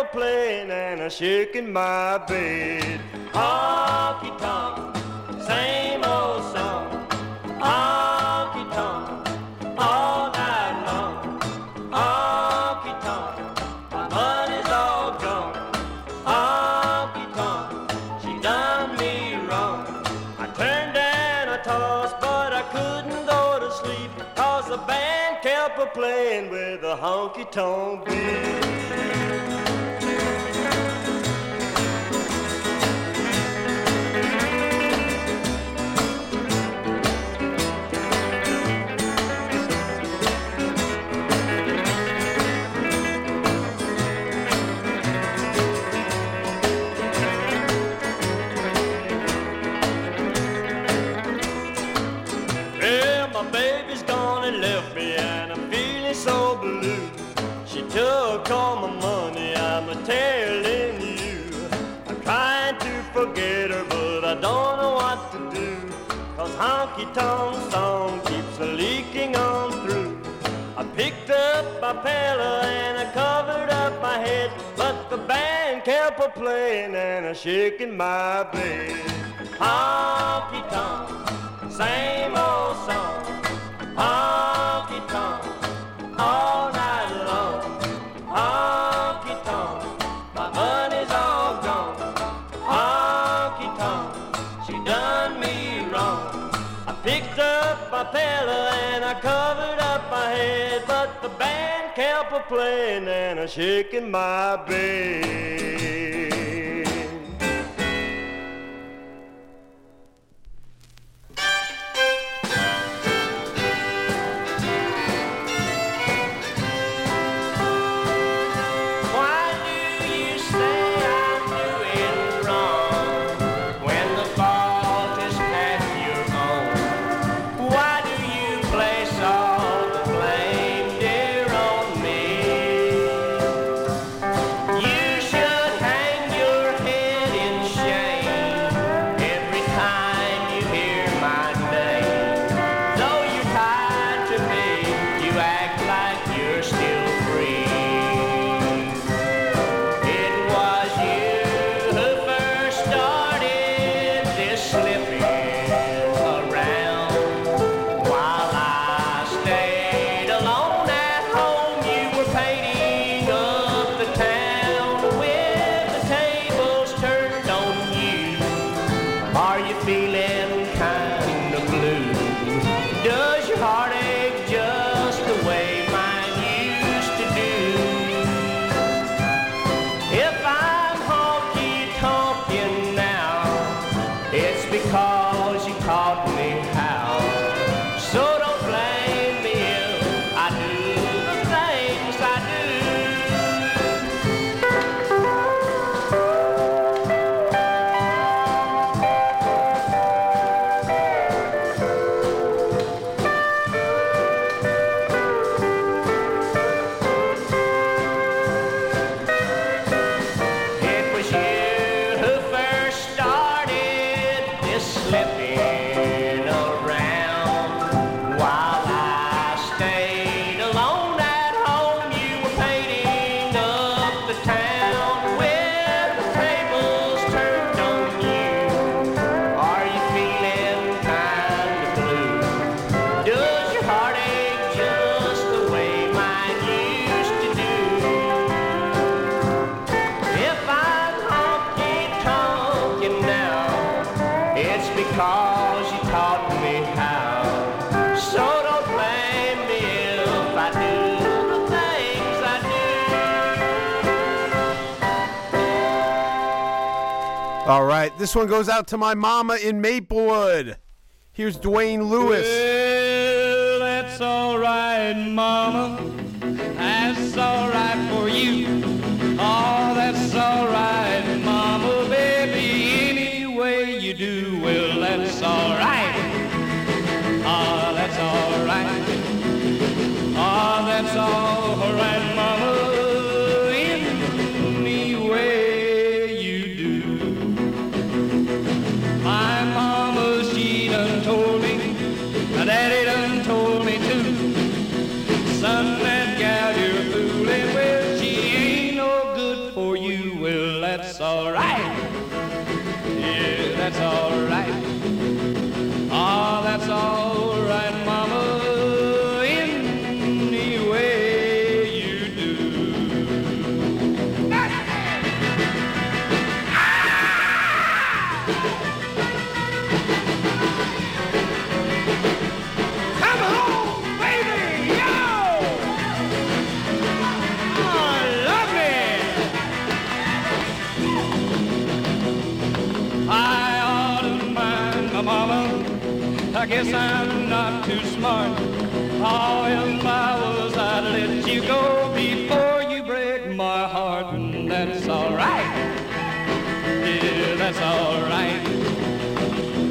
a playing and a shaking my bed. Honky tonk, same old song. Honky tonk, all night long. Honky tonk, my money's all gone. Honky tonk, she done me wrong. I turned and I tossed, but I couldn't go to sleep. Cause the band kept a playing with a honky tonk beat. honky tonk song keeps leaking on through. I picked up my pillow and I covered up my head, but the band kept a playing and I shaking my bed. Honky tonk, same old song. Honky tonk, all night. playing and a shaking my bed. All right, this one goes out to my mama in Maplewood. Here's Dwayne Lewis. Well, that's all right, mama. Guess I'm not too smart. Oh, if I was, I'd let you go before you break my heart. And that's alright. Yeah, that's alright.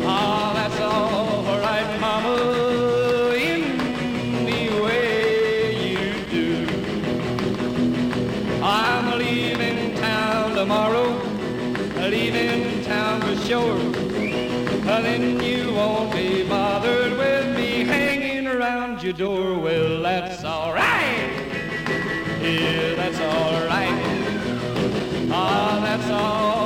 Oh, ah, that's mama. I'm leaving town tomorrow, leaving town for sure. Then you won't be bothered your door. Well, that's alright. Yeah, that's alright. Ah, that's alright,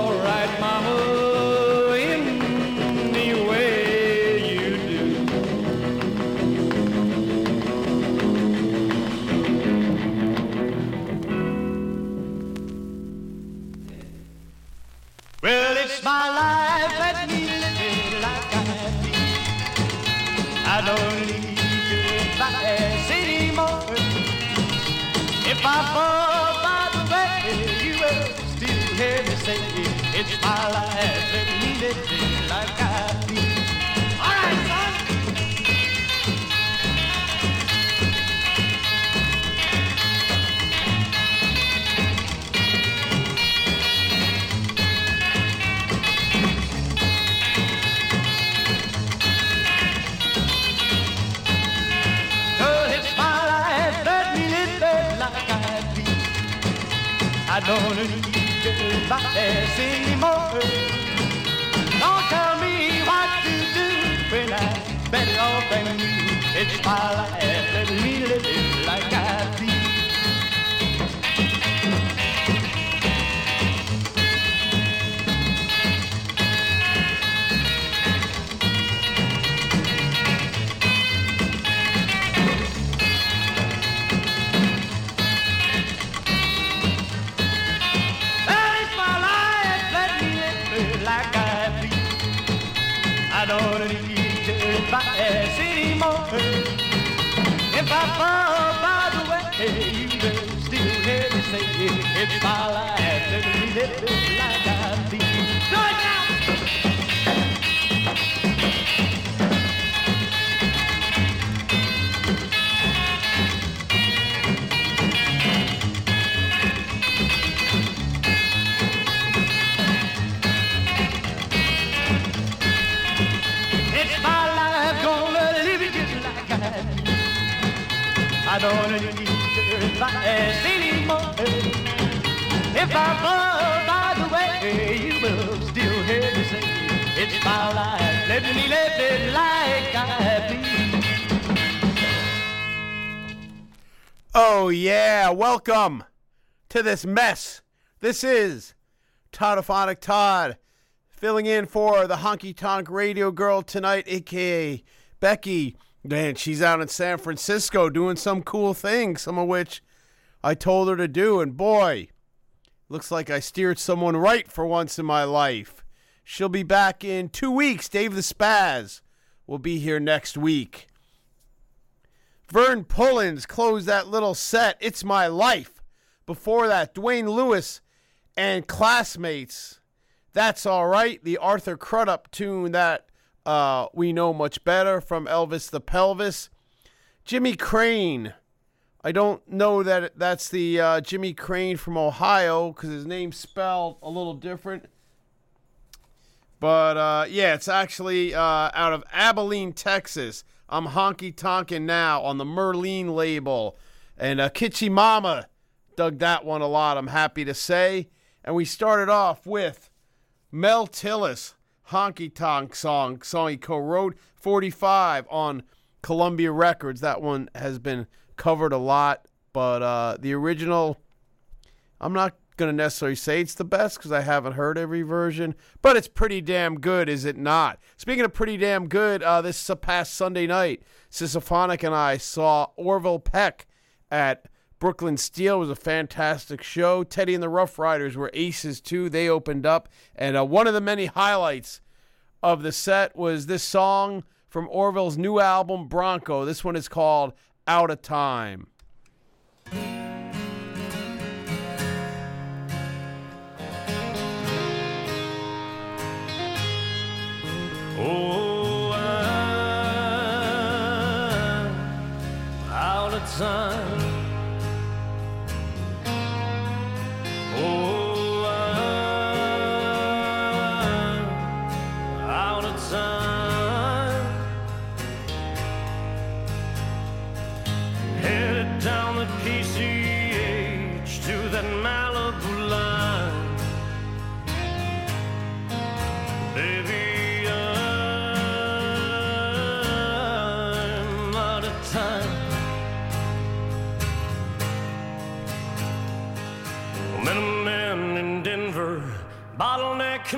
my life, your advice anymore. Don't tell me what to do when I'm better off than you. It's my life, If I fall by the way, still hear me say, my life, let me If I fall by the way, you will still hear me say, it's my life, let me live it like I. Oh, yeah. Welcome to this mess. This is Toddophonic Todd filling in for the Honky Tonk Radio Girl tonight, aka Becky. Man, she's out in San Francisco doing some cool things, some of which I told her to do. And boy, looks like I steered someone right for once in my life. She'll be back in two weeks. Dave the Spaz will be here next week. Vern Pullens closed that little set, It's My Life. Before that, Dwayne Lewis and Classmates. That's All Right, the Arthur Crudup tune that uh, we know much better from Elvis the Pelvis. Jimmy Crane. I don't know that that's the uh, Jimmy Crane from Ohio because his name's spelled a little different. But uh, yeah, it's actually uh, out of Abilene, Texas. I'm honky tonkin' now on the Merlene label. And uh, Kitschy Mama dug that one a lot, I'm happy to say. And we started off with Mel Tillis, Honky Tonk song, song he co wrote, 45 on Columbia Records. That one has been covered a lot, but uh, the original, I'm not going to necessarily say it's the best because I haven't heard every version, but it's pretty damn good, is it not? Speaking of pretty damn good, uh, this past Sunday night, Sisophonic and I saw Orville Peck at Brooklyn Steel. Was a fantastic show. Teddy and the Rough Riders were aces too. They opened up, and uh, one of the many highlights of the set was this song from Orville's new album, Bronco. This one is called Out of Time. Oh,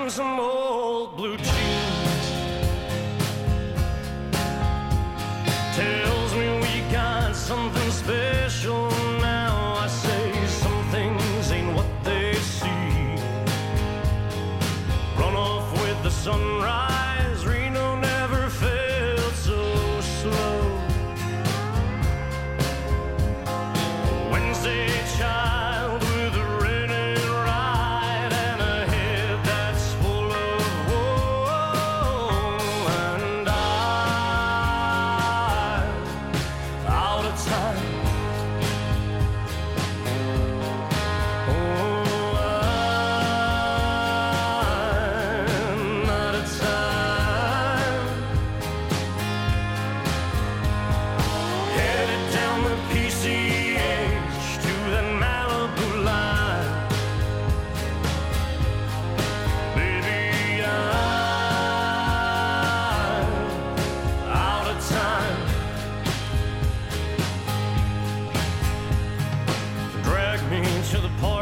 some old to the party.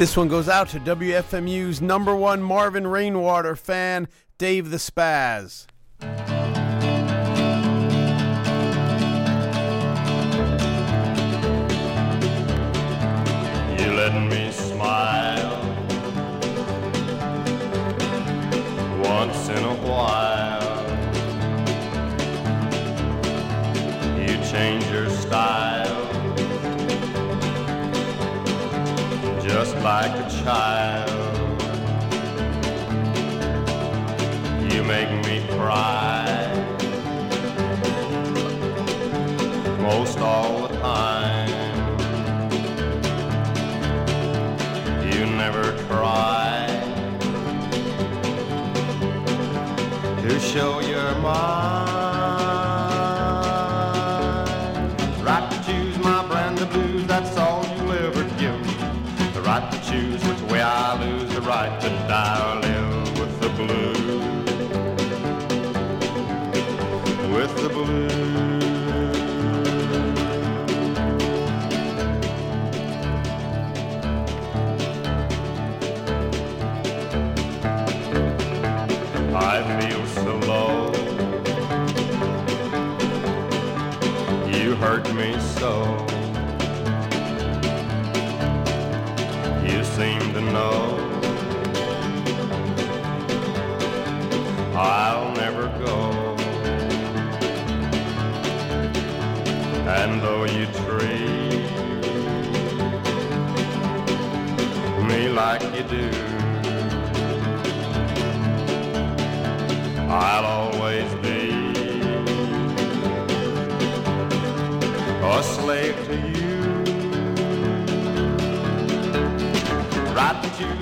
This one goes out to WFMU's number one Marvin Rainwater fan, Dave the Spaz.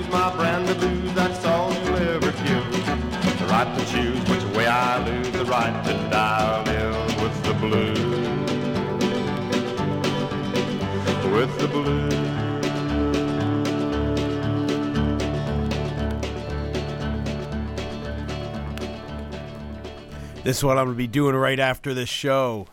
My brand of booze, that's all you'll ever. The right to choose which way I lose, the right to with the. With the. This is what I'm going to be doing right after this show.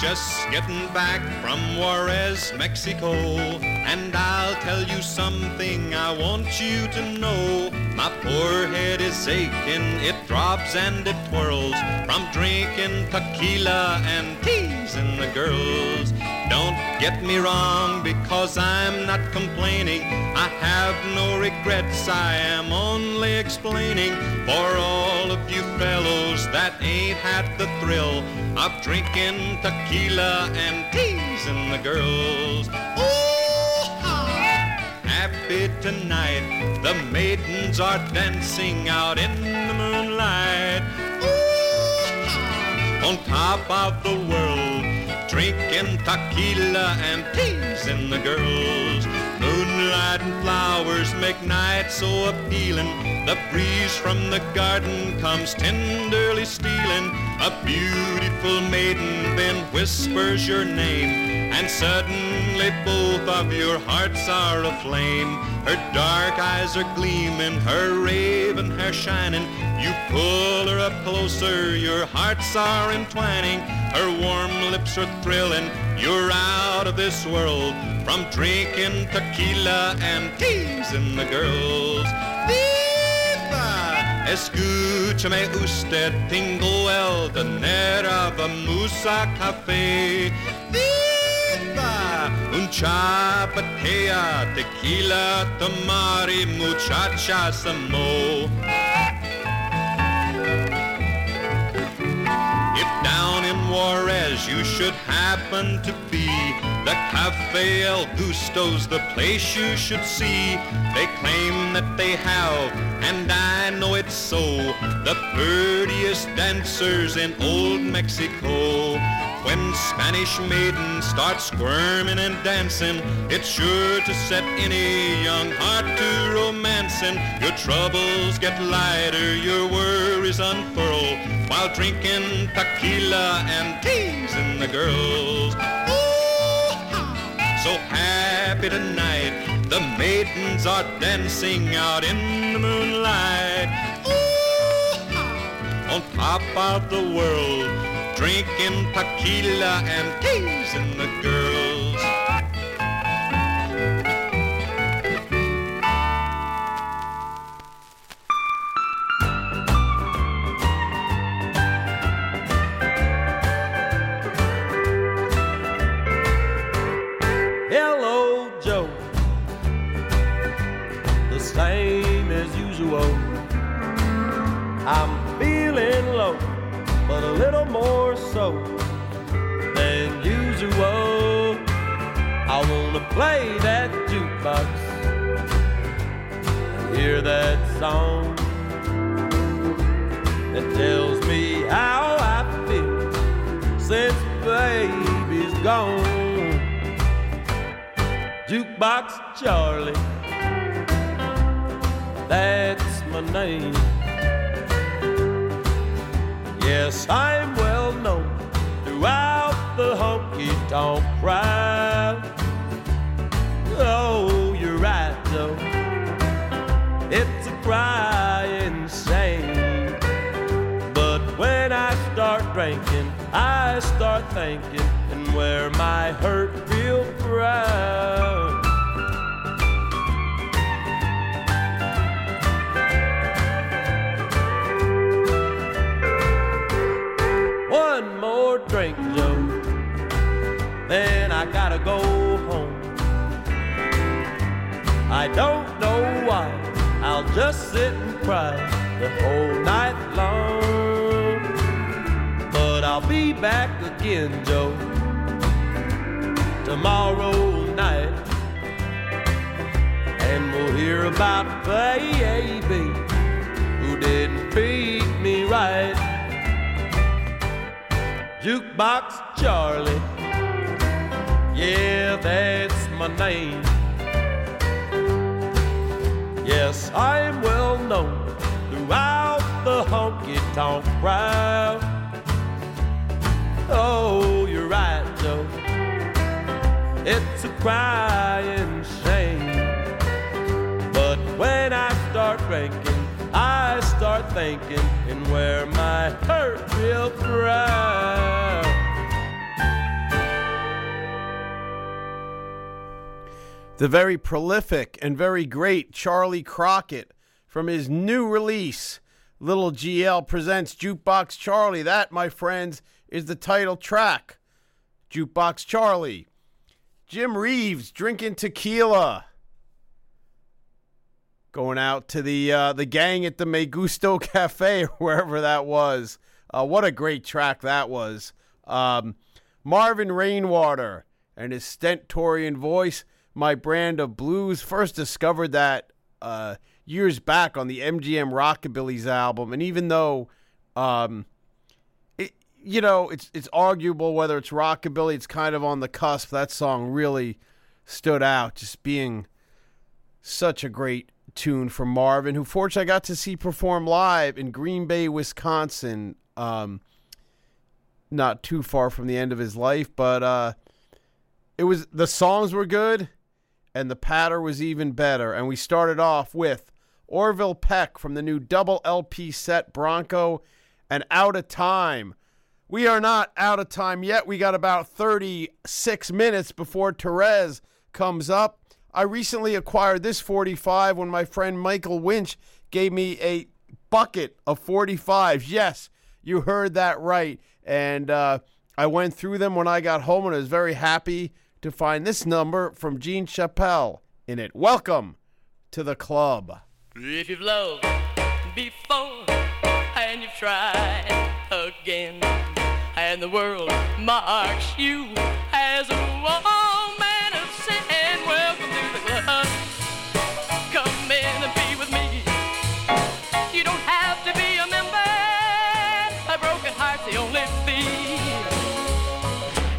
Just getting back from Juarez, Mexico, and I'll tell you something I want you to know. My poor head is aching, it throbs and it twirls from drinking tequila and teasing the girls. Don't get me wrong because I'm not complaining. I have no regrets, I am only explaining for all of you fellows that ain't had the thrill of drinking tequila and teasing the girls. Oh, happy tonight, the maidens are dancing out in the moonlight. On top of the world, drinking tequila and teasing the girls. Moonlight and flowers make night so appealing. The breeze from the garden comes tenderly stealing. A beautiful maiden then whispers your name, and suddenly both of your hearts are aflame. Her dark eyes are gleaming, her raven hair shining. You pull her up closer, your hearts are entwining. Her warm lips are thrilling, you're out of this world from drinking tequila and teasing the girls. Viva! Escúchame usted, tengo el dinero de Musa Café. Viva! Un chapatea, tequila, tamari, muchacha, samo. Juarez you should happen to be, the Cafe El Gusto's the place you should see. They claim that they have, and I know it's so, the prettiest dancers in old Mexico. When Spanish maidens start squirming and dancing, it's sure to set any young heart to romancing. Your troubles get lighter, your worries unfurl, while drinking tequila and teasing the girls. So happy tonight, the maidens are dancing out in the moonlight. On top of the world, drinking tequila and teasing the girls. Play that jukebox hear that song that tells me how I feel since baby's gone. Jukebox Charlie, that's my name. Yes, I'm well known throughout the honky tonk crowd. Oh, you're right, though. It's a crying shame. But when I start drinking, I start thinking and wear my hurt real proud. I don't know why. I'll just sit and cry the whole night long. But I'll be back again, Joe, tomorrow night. And we'll hear about baby who didn't treat me right. Jukebox Charlie, yeah, that's my name. Yes, I'm well known throughout the honky tonk crowd. Oh, you're right, Joe. It's a crying shame. But when I start drinking, I start thinking and wear my hurt real proud. The very prolific and very great Charley Crockett from his new release, Little GL presents Jukebox Charlie. That, my friends, is the title track. Jukebox Charlie. Jim Reeves drinking tequila. Going out to the uh, the gang at the Me Gusto Cafe, wherever that was. Uh, what a great track that was. Um, Marvin Rainwater and his stentorian voice, my brand of blues. First discovered that uh, years back on the MGM Rockabilly's album, and even though, um, it you know it's it's arguable whether it's rockabilly, it's kind of on the cusp. That song really stood out, just being such a great tune from Marvin, who fortunately I got to see perform live in Green Bay, Wisconsin. Um, not too far from the end of his life, but uh, it was the songs were good, and the patter was even better. And we started off with Orville Peck from the new double LP set Bronco and Out of Time. We are not out of time yet. We got about 36 minutes before Therese comes up. I recently acquired this 45 when my friend Michael Winch gave me a bucket of 45s. Yes, you heard that right. And uh, I went through them when I got home and I was very happy to find this number from Jean Chapel in it. Welcome to the club. If you've loved before and you've tried again, and the world marks you as a woman of sin, welcome to the club. Come in and be with me. You don't have to be a member. A broken heart's the only fee.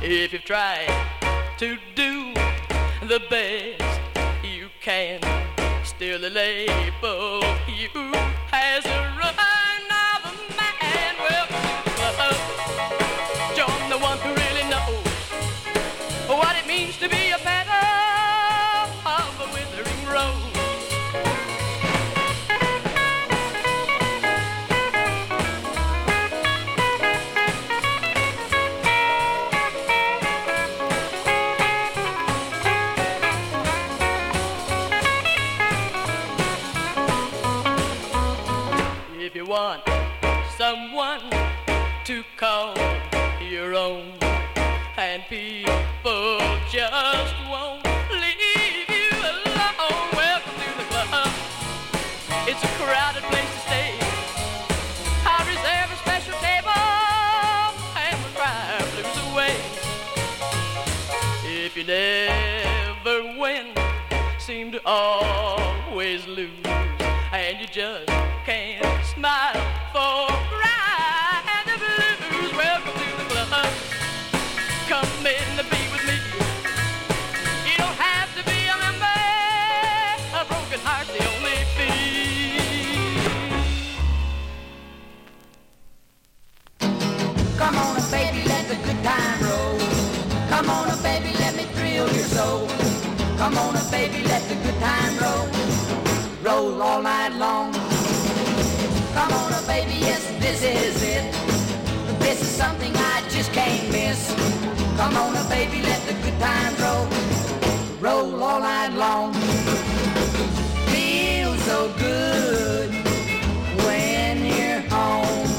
If you've tried best you can, still the label Come on, uh, baby, let the good times roll. Roll all night long. Feels so good when you're home.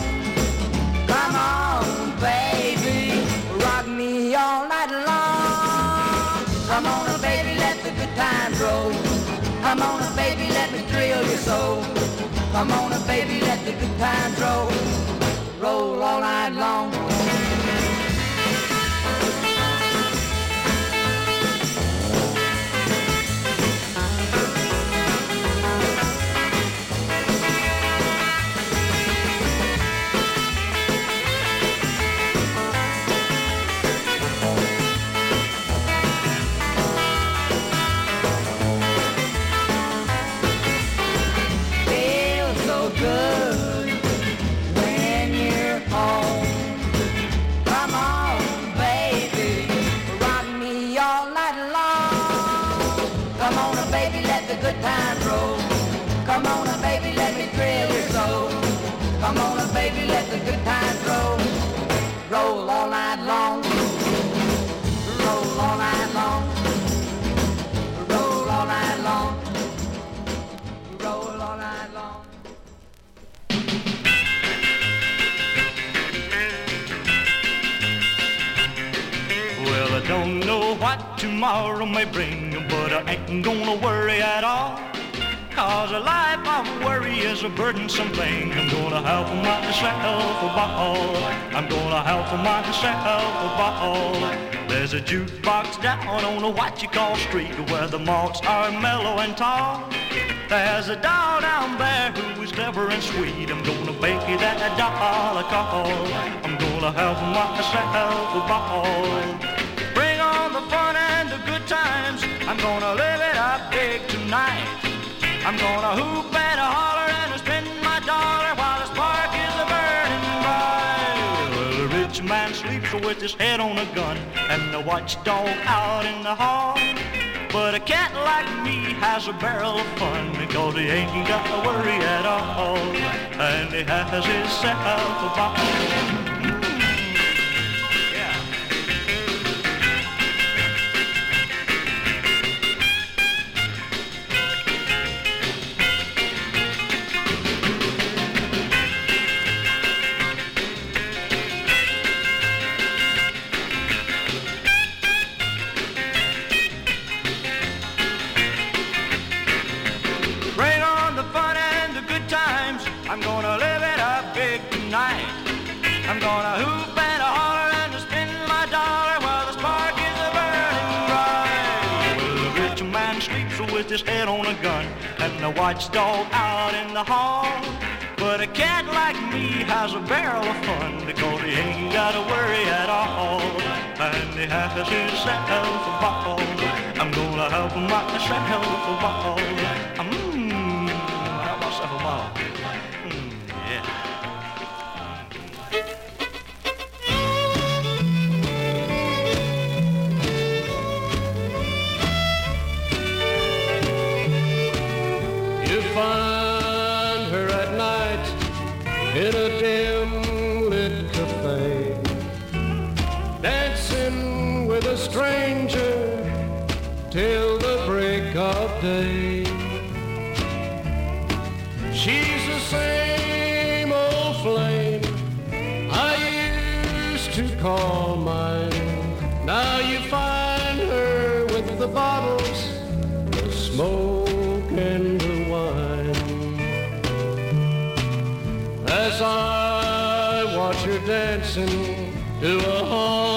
Come on, baby, rock me all night long. Come on, uh, baby, let the good times roll. Come on, uh, baby, let me thrill your soul. Come on, uh, baby, let the good times. Roll bring, but I ain't gonna worry at all. Cause a life of worry is a burdensome thing. I'm gonna help myself a ball. I'm gonna help myself a ball. There's a jukebox down on a what you call street where the malts are mellow and tall. There's a doll down there who is clever and sweet. I'm gonna bake you that doll a call. I'm gonna help myself a ball. I'm gonna live it up big tonight. I'm gonna hoop and a holler and a spend my dollar while the spark is a burning bright. Well, a rich man sleeps with his head on a gun and the watchdog out in the hall. But a cat like me has a barrel of fun because he ain't got to worry at all. And he has himself a ball. And the watchdog out in the hall. But a cat like me has a barrel of fun because he ain't got to worry at all. And he has himself a ball. I'm gonna help myself a ball. Mmm, help myself a ball. Day. She's the same old flame I used to call mine. Now you find her with the bottles, the smoke and the wine. As I watch her dancing to a honky-tonk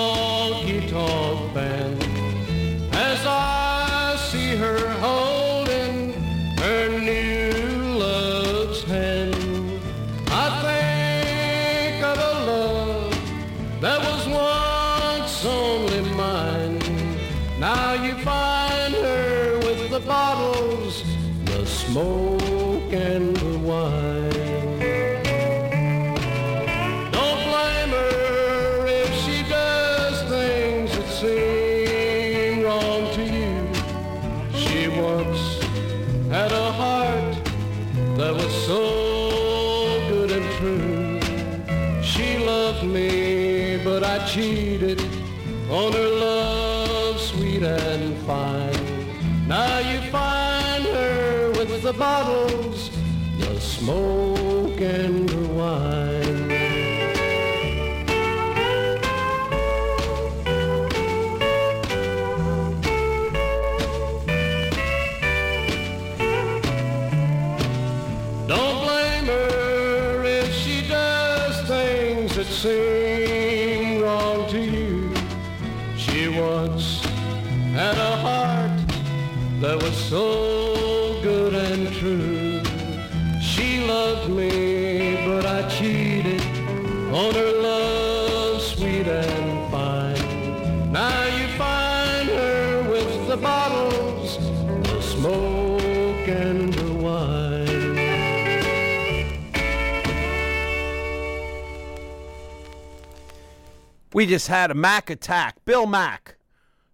We just had a Mac attack. Bill Mack,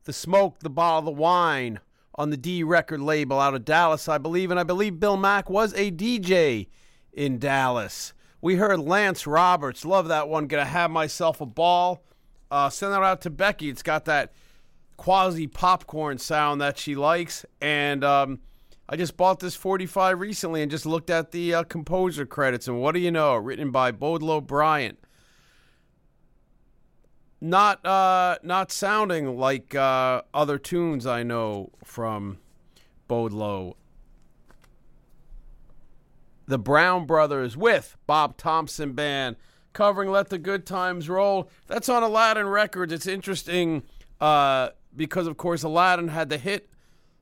the smoke, the bottle, the wine on the D record label out of Dallas, I believe. And I believe Bill Mack was a DJ in Dallas. We heard Lance Roberts. Love that one. Gonna have myself a ball. Uh, send that out to Becky. It's got that quasi popcorn sound that she likes. And um, I just bought this 45 recently and just looked at the uh, composer credits. And what do you know? Written by Boudleaux Bryant not uh not sounding like uh other tunes I know from Boudleaux. The Brown Brothers with Bob Thompson Band covering Let the Good Times Roll. That's on Aladdin Records. It's interesting uh because of course Aladdin had the hit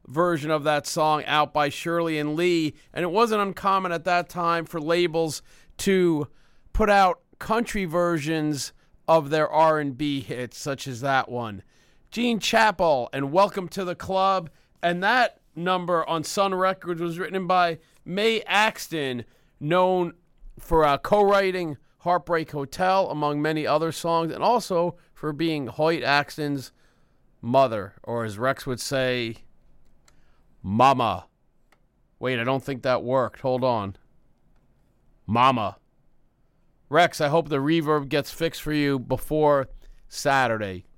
version of that song out by Shirley and Lee and it wasn't uncommon at that time for labels to put out country versions of their R&B hits such as that one. Jean Chapel and Welcome to the Club and that number on Sun Records was written by Mae Axton known for uh, co-writing Heartbreak Hotel among many other songs and also for being Hoyt Axton's mother or as Rex would say mama. Wait, I don't think that worked. Hold on. Mama. Rex, I hope the reverb gets fixed for you before Saturday.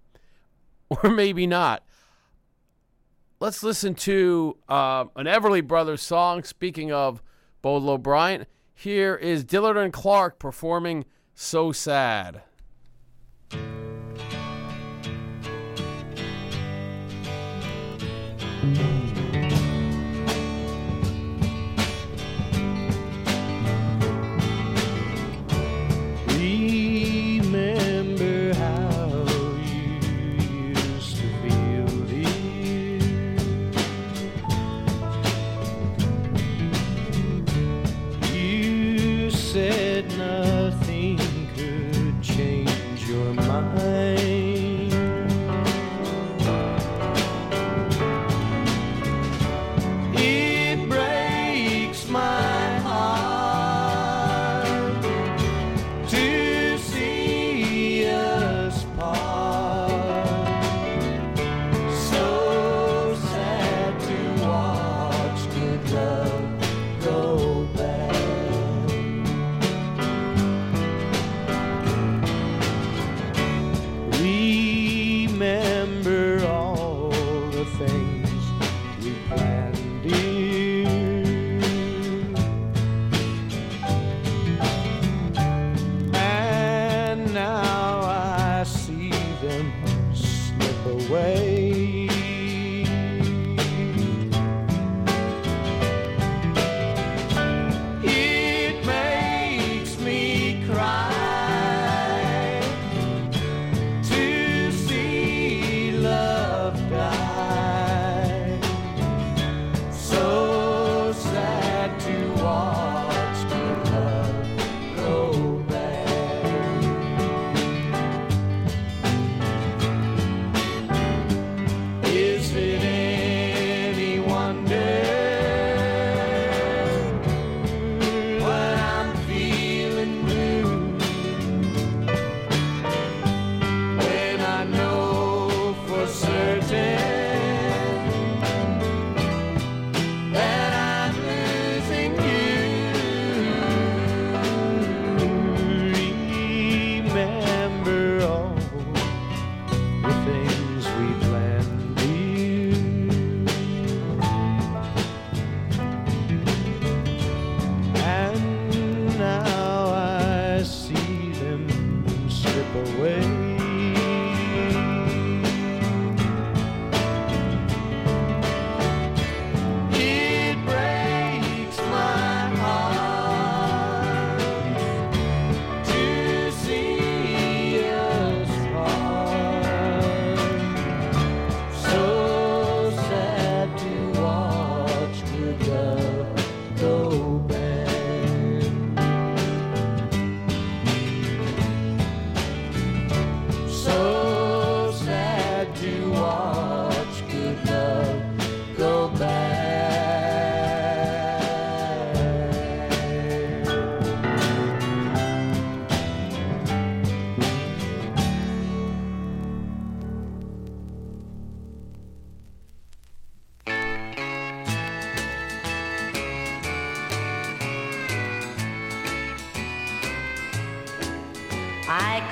Or maybe not. Let's listen to uh, an Everly Brothers song. Speaking of Boudleaux Bryant, here is Dillard and Clark performing So Sad. Remember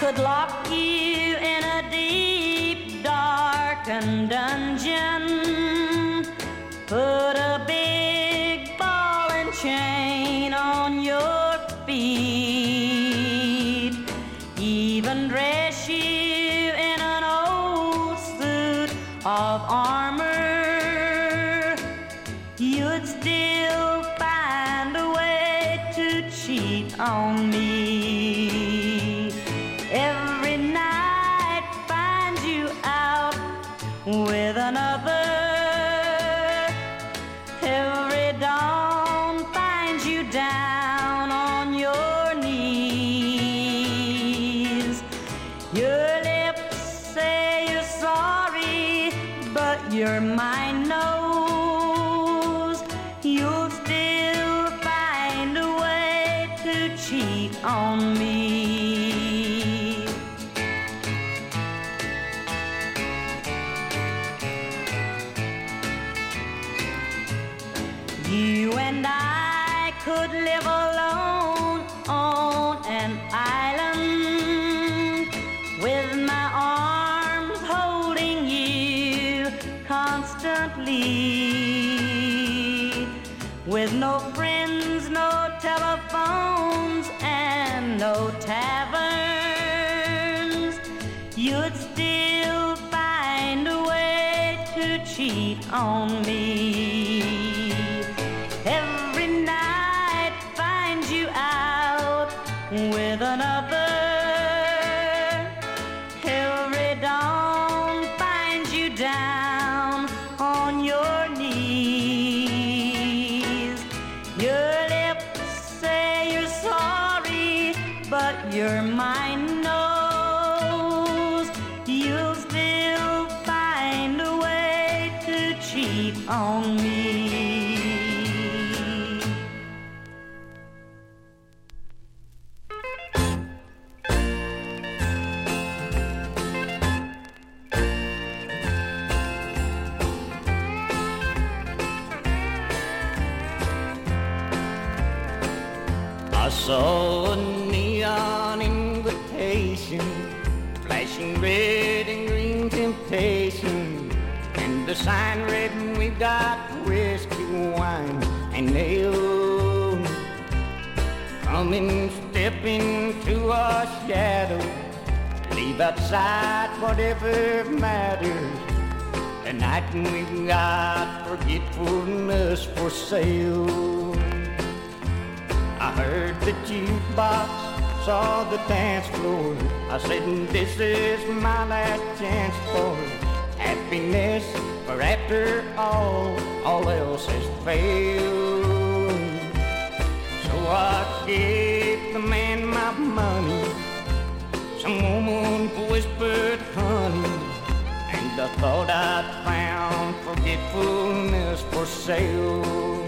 I could constantly. With no friends, no telephones, and no taverns, you'd still find a way to cheat on me. Got whiskey, wine, and ale. Come and step into our shadow, leave outside whatever matters. Tonight we've got forgetfulness for sale. I heard the jukebox, saw the dance floor. I said, this is my last chance for happiness. After all, all else has failed. So I gave the man my money. Some woman whispered, honey. And I thought I'd found forgetfulness for sale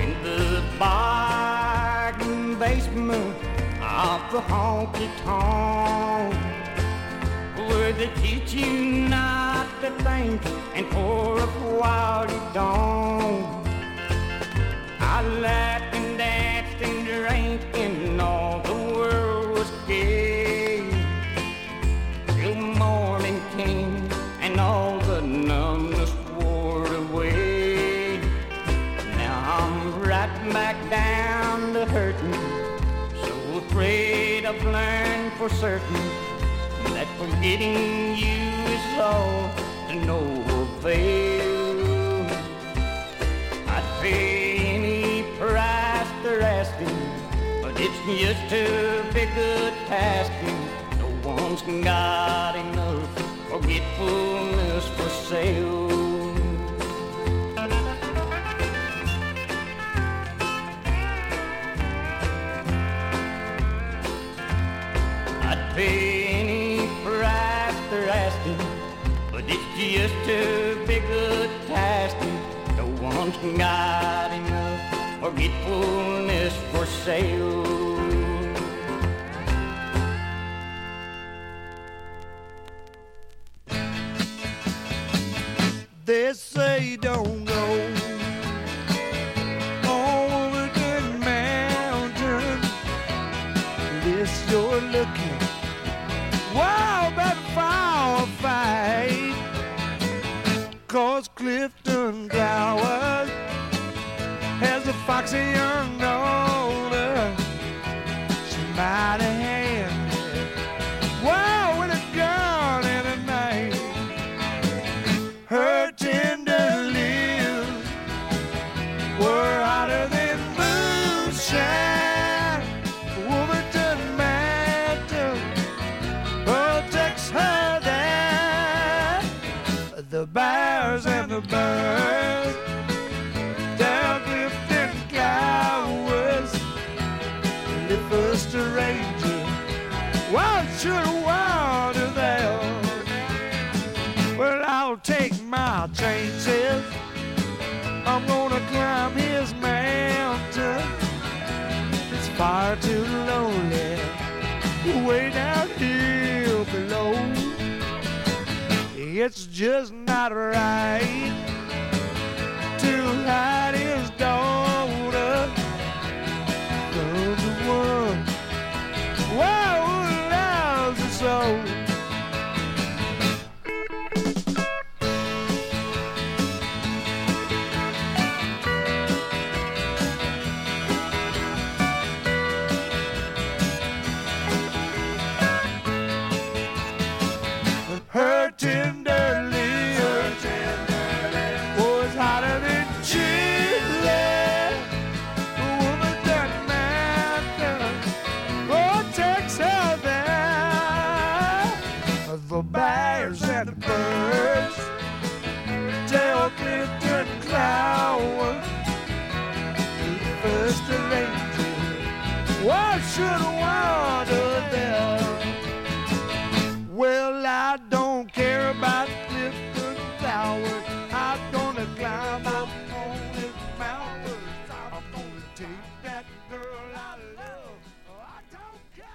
in the bargain basement of the honky tonk where they teach you not to think and for a while you don't. I laughed and danced and drank and all the world was gay till morning came and all the numbness wore away. Now I'm right back down to hurting, so afraid I've learned for certain that forgetting you is all no avail. I'd pay any price they're asking, but it's just too big a task. No one's got enough forgetfulness for sale. I'd pay but it's just too big a task. and No one's got enough forgetfulness for sale. They say don't go The bears and the birds. It's just not right to hide his daughter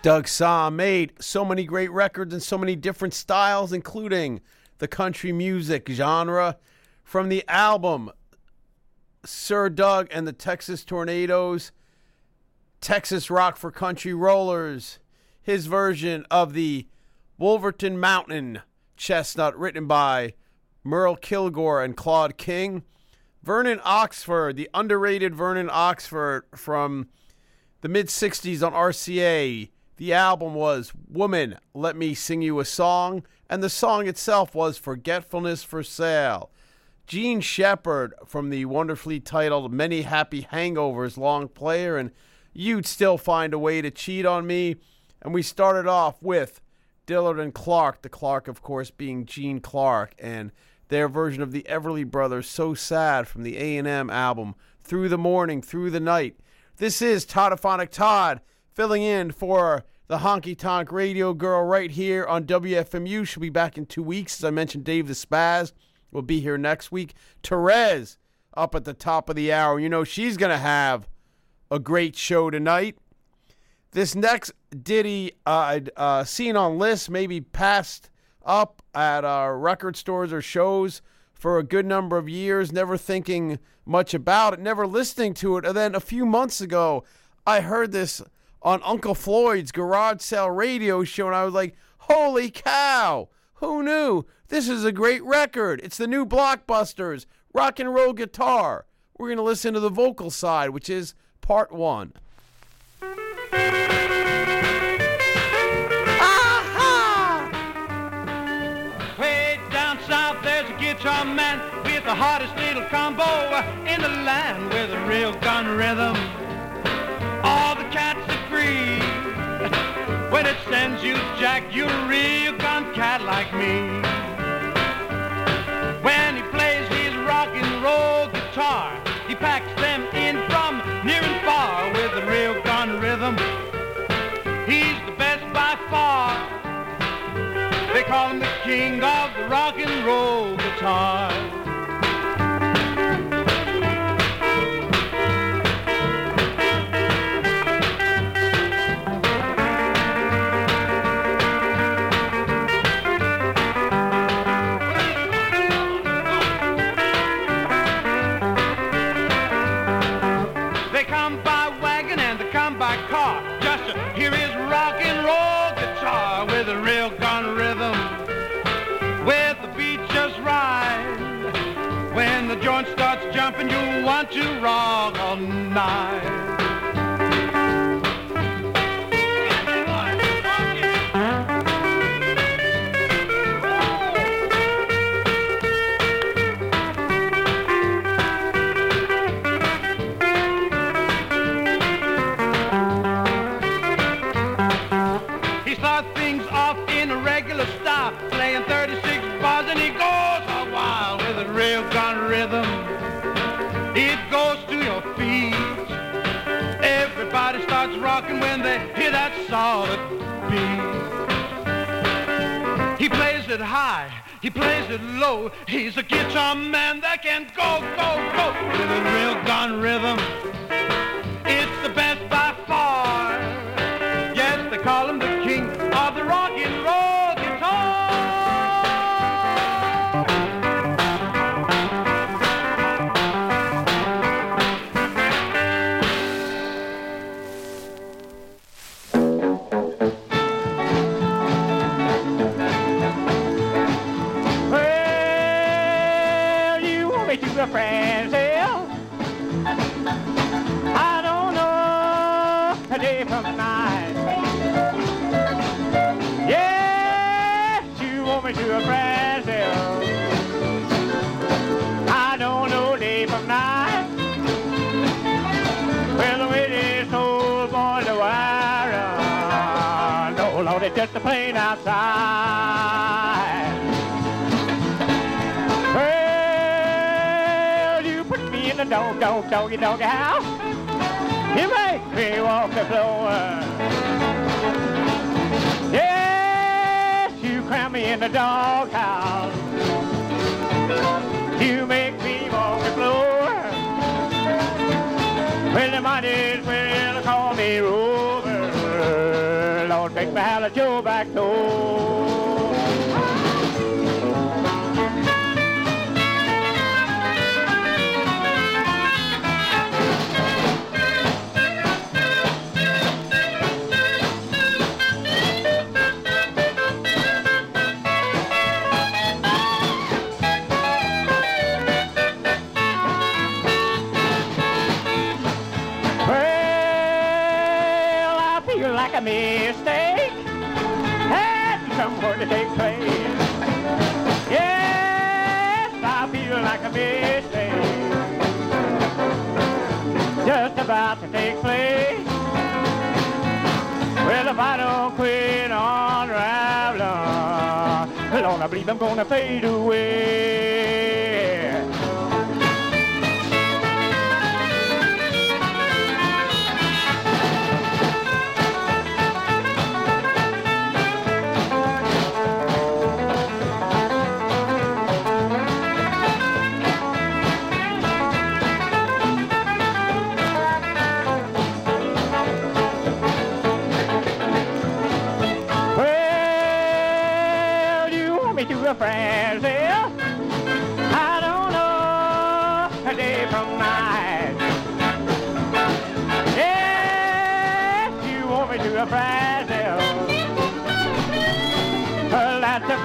Doug Sahm made so many great records in so many different styles, including the country music genre. From the album Sir Doug and the Texas Tornados, Texas Rock for Country Rollers, his version of the Wolverton Mountain Chestnut, written by Merle Kilgore and Claude King. Vernon Oxford, the underrated Vernon Oxford from the mid 60s on RCA. The album was Woman, Let Me Sing You a Song, and the song itself was Forgetfulness for Sale. Jean Shepard from the wonderfully titled Many Happy Hangovers long player, and You'd Still Find a Way to Cheat on Me. And we started off with Dillard and Clark, the Clark, of course, being Gene Clark, and their version of the Everly Brothers, So Sad, from the A&M album, Through the Morning, Through the Night. This is Toddophonic Todd, filling in for the Honky Tonk Radio Girl right here on WFMU. She'll be back in two weeks. As I mentioned, Dave the Spaz will be here next week. Therese up at the top of the hour. You know, she's going to have a great show tonight. This next ditty uh, uh, seen on lists, maybe passed up at uh, record stores or shows for a good number of years, never thinking much about it, never listening to it. And then a few months ago, I heard this on Uncle Floyd's garage sale radio show, and I was like, holy cow! Who knew? This is a great record. It's the new Blockbusters, rock and roll guitar. We're going to listen to the vocal side, which is part one. Way down south, there's a guitar man with the hottest little combo in the land with a real gun rhythm. When it sends you jack, you're a real gun cat like me. When he plays his rock and roll guitar, he packs them in from near and far with a real gun rhythm. He's the best by far. They call him the king of the rock and roll guitar. By car just to hear his rock and roll guitar with a real gun rhythm, with the beat just right. When the joint starts jumping, you want to rock all night. Hear that solid beat. He plays it high, he plays it low. He's a guitar man that can go, go, go with a real gun rhythm. It's plane outside. Well, you put me in the dog, dog, doggy, doggy house. You make me walk the floor. Yes, you cram me in the doghouse. You make me walk the floor. Well, might as well call me Rover. Lord, make me Joe back door. Place. Well, if I don't quit on Lord, I believe I'm gonna fade away.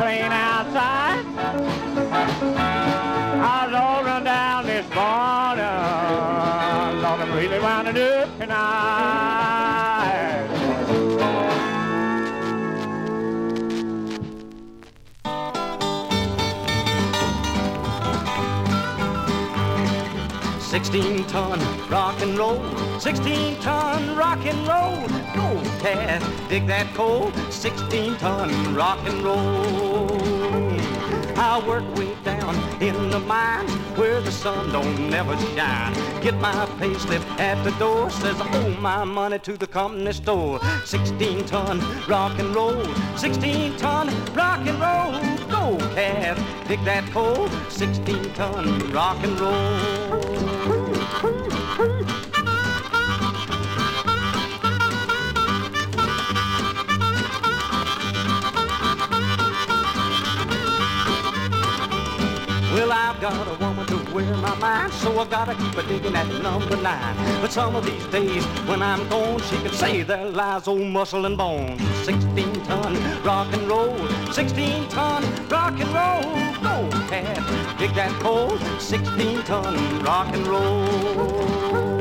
Plane outside. I was all run down this morning. Lord, I'm really winding up tonight. Sixteen ton rock and roll, sixteen ton rock and roll. Go cat, dig that coal, sixteen ton rock and roll. I work way down in the mine where the sun don't never shine. Get my pay slip at the door, says I owe my money to the company store. Sixteen ton rock and roll, sixteen ton rock and roll. Go cat, dig that coal, sixteen ton rock and roll. Got a woman to wear my mind, so I gotta keep a digging at number nine. But some of these days when I'm gone, she can say there lies old muscle and bone. 16 ton rock and roll, 16 ton rock and roll. Go, cat, dig that coal, 16 ton rock and roll.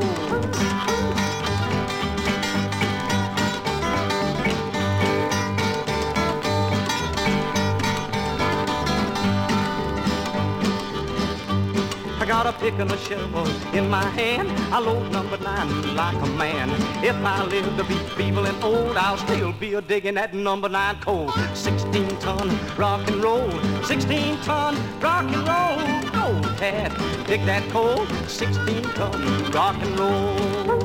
Got a pick and a shovel in my hand. I load number nine like a man. If I live to be feeble and old, I'll still be a digging at number nine coal. 16 ton rock and roll, 16 ton rock and roll. Go, Tad, dig that coal. 16 ton rock and roll.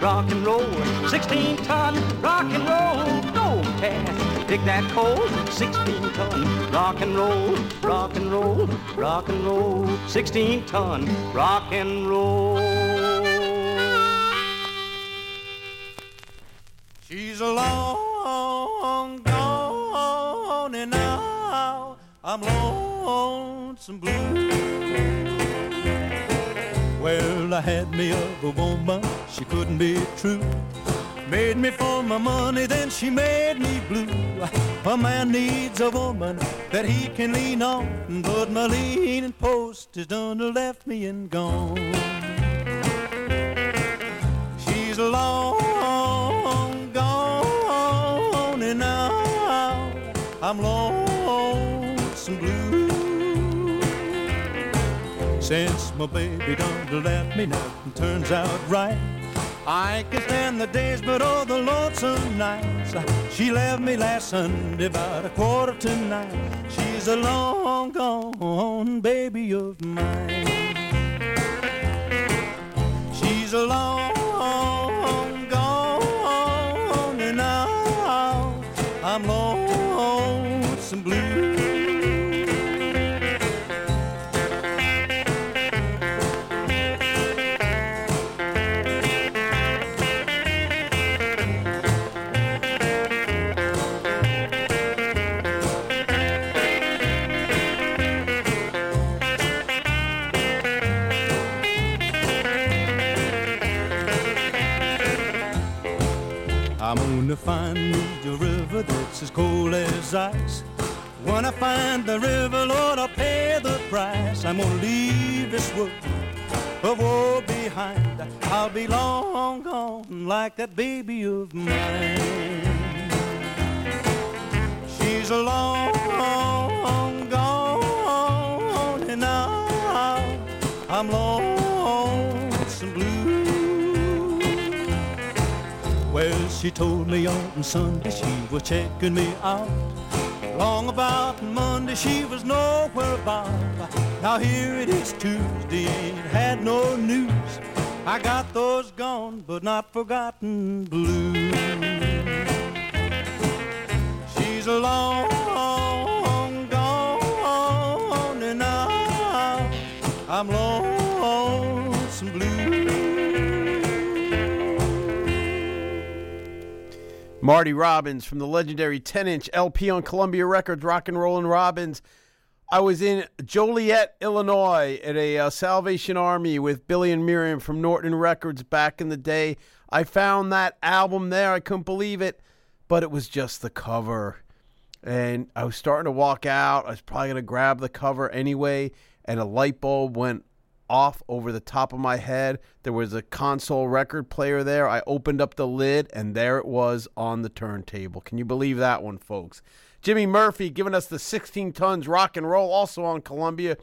Rock and roll, 16 ton rock and roll. Go, cat, dig that coal. 16 ton rock and roll, rock and roll, rock and roll. 16 ton rock and roll. She's long gone and now I'm lonesome blue. I had me of a woman, she couldn't be true. Made me for my money, then she made me blue. A man needs a woman that he can lean on, but my leaning post is done left me and gone. She's long gone, and now I'm lonesome Since my baby done left me, nothing turns out right. I can stand the days, but oh, the lonesome nights. Uh, she left me last Sunday about a quarter to nine. She's a long gone baby of mine. She's a long gone, and now I'm lonesome blue. That's as cold as ice. When I find the river, Lord, I'll pay the price. I'm gonna leave this world of woe behind. I'll be long gone like that baby of mine. She's long gone, and now I'm lonesome she told me on Sunday she was checking me out. Long about Monday she was nowhere about. Now here it is Tuesday, ain't had no news. I got those gone but not forgotten blues. She's a long gone and now I'm lonesome Marty Robbins from the legendary 10 inch LP on Columbia Records, Rock and Rollin' Robbins. I was in Joliet, Illinois at a uh, Salvation Army with Billy and Miriam from Norton Records back in the day. I found that album there. I couldn't believe it, but it was just the cover. And I was starting to walk out. I was probably going to grab the cover anyway, and a light bulb went off over the top of my head. There was a console record player there. I opened up the lid, and there it was on the turntable. Can you believe that one, folks? Jimmy Murphy giving us the 16 tons rock and roll, also on Columbia.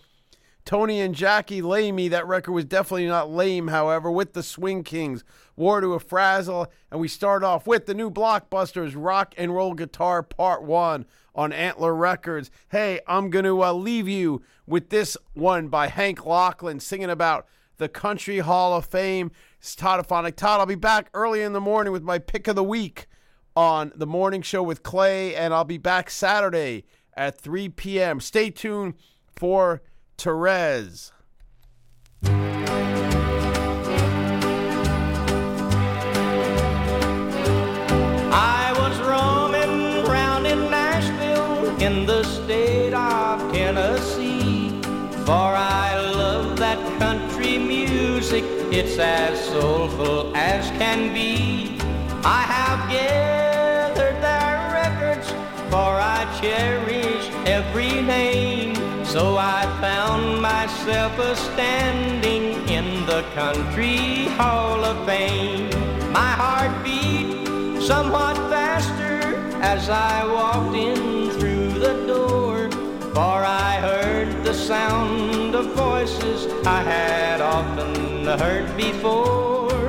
Tony and Jackie Lamy, that record was definitely not lame, however, with the Swing Kings, War to a Frazzle, and we start off with the new Blockbusters Rock and Roll Guitar Part 1 on Antler Records. Hey, I'm going to uh, leave you with this one by Hank Locklin singing about the Country Hall of Fame. It's Todd Toddophonic Todd. I'll be back early in the morning with my pick of the week on the morning show with Clay, and I'll be back Saturday at 3 p.m. Stay tuned for Therese. It's as soulful as can be. I have gathered their records, for I cherish every name. So I found myself a standing in the Country Hall of Fame. My heart beat somewhat faster as I walked in through the door, for I sound of voices I had often heard before.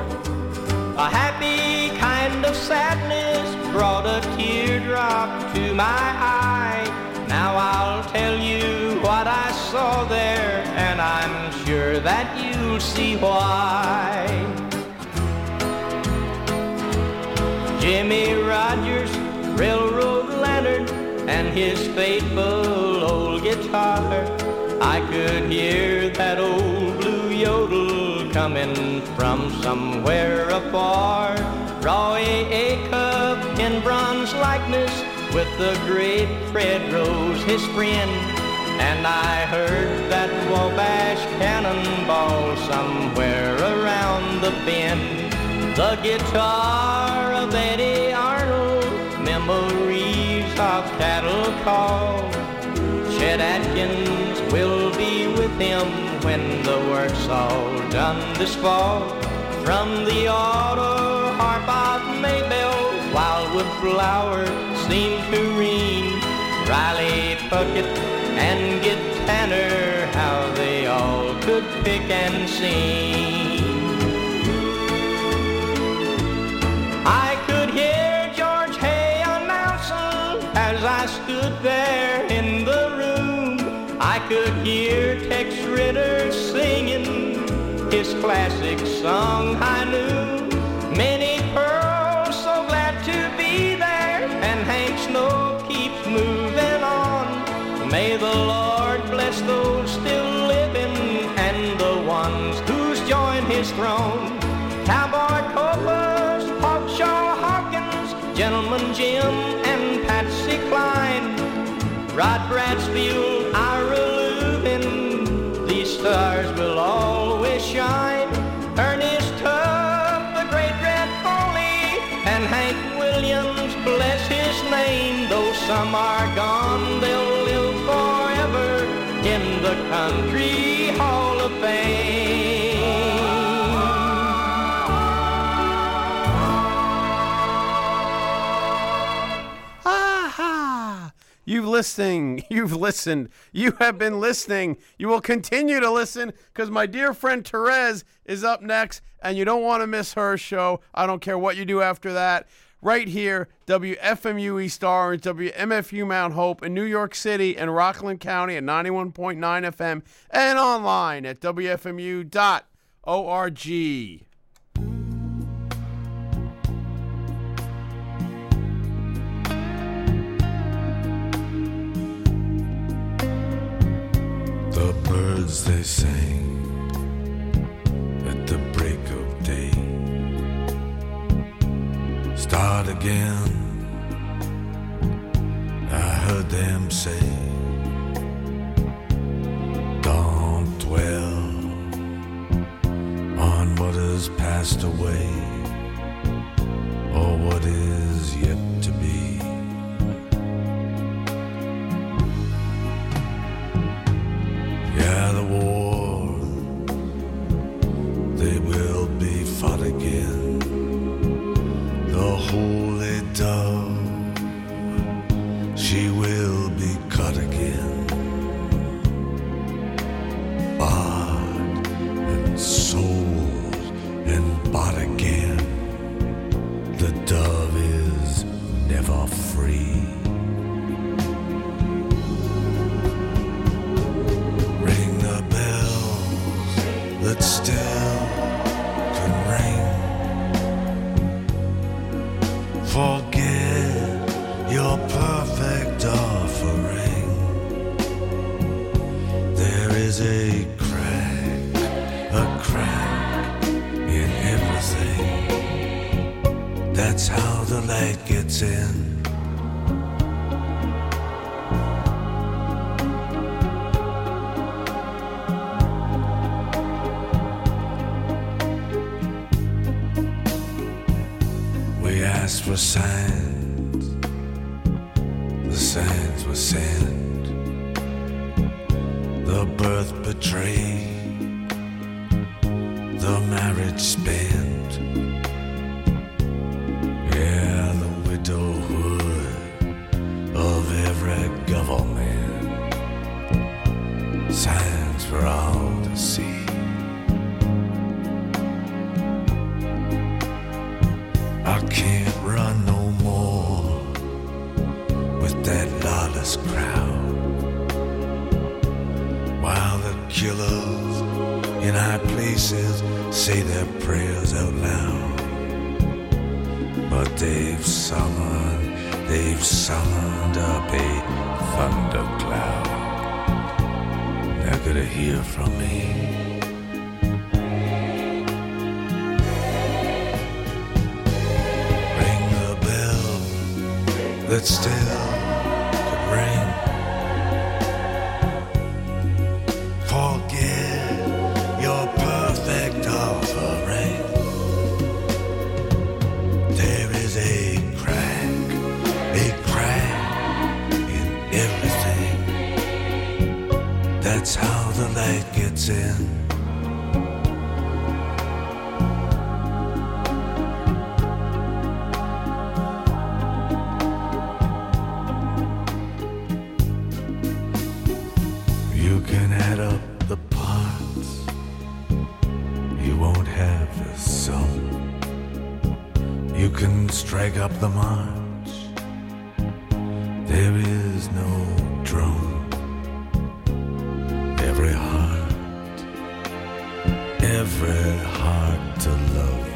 A happy kind of sadness brought a teardrop to my eye. Now I'll tell you what I saw there, and I'm sure that you'll see why. Jimmie Rodgers, railroad lantern, and his faithful old guitar. I could hear that old blue yodel coming from somewhere afar. Roy Acuff in bronze likeness with the great Fred Rose, his friend. And I heard that Wabash cannonball somewhere around the bend. The guitar of Eddy Arnold, memories of cattle call. Chet Atkins will be with him when the work's all done this fall. From the auto harp of Maybelle, wildwood flowers seem to ring. Riley Puckett and Gid Tanner, how they all could pick and sing. Classic song I knew. Minnie Pearl's, so glad to be there, and Hank Snow keeps moving on. May the Lord bless those still living and the ones who's joined his throne. Cowboy Copas, Hawkshaw Hawkins, Gentleman Jim, and Patsy Cline. Rod Brasfield, some are gone, they'll live forever in the Country Hall of Fame. Aha! You've listening. You've listened. You have been listening. You will continue to listen because my dear friend Therese is up next, and you don't want to miss her show. I don't care what you do after that. Right here, WFMU East Orange, WMFU Mount Hope in New York City and Rockland County at 91.9 FM and online at WFMU.org. The birds they sang Start again. I heard them say, Don't dwell on what has passed away or what is yet to be. Yeah, the war, they will That's how the light gets in. We asked for signs, the signs were sent. The birth betrayed, the marriage spent. Their prayers out loud. But they've summoned, they've summoned up a thundercloud. They're gonna hear from me. Ring the bell that still every heart to love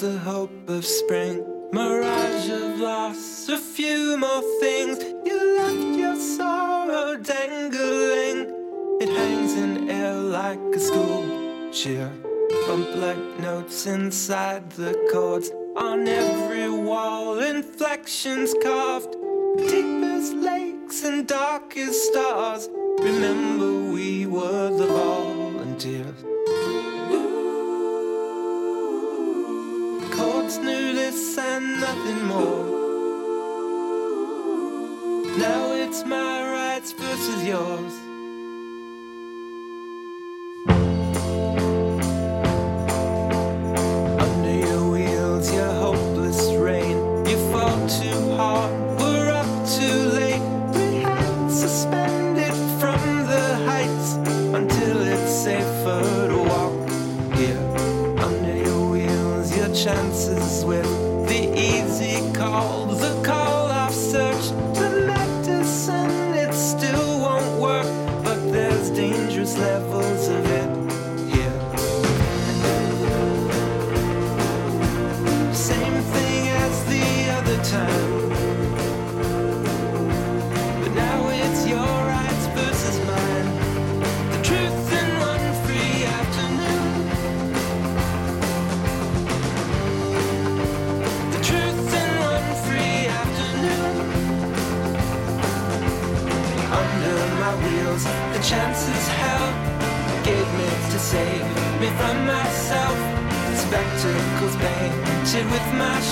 the hope of spring. Mirage of loss, a few more things. You left your sorrow dangling. It hangs in air like a school cheer. Bump like notes inside the chords. On every wall, inflections carved. Deepest lakes and darkest stars. Remember, we were the volunteers. Chords knew this and nothing more. Now it's my rights versus yours.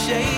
Spectacles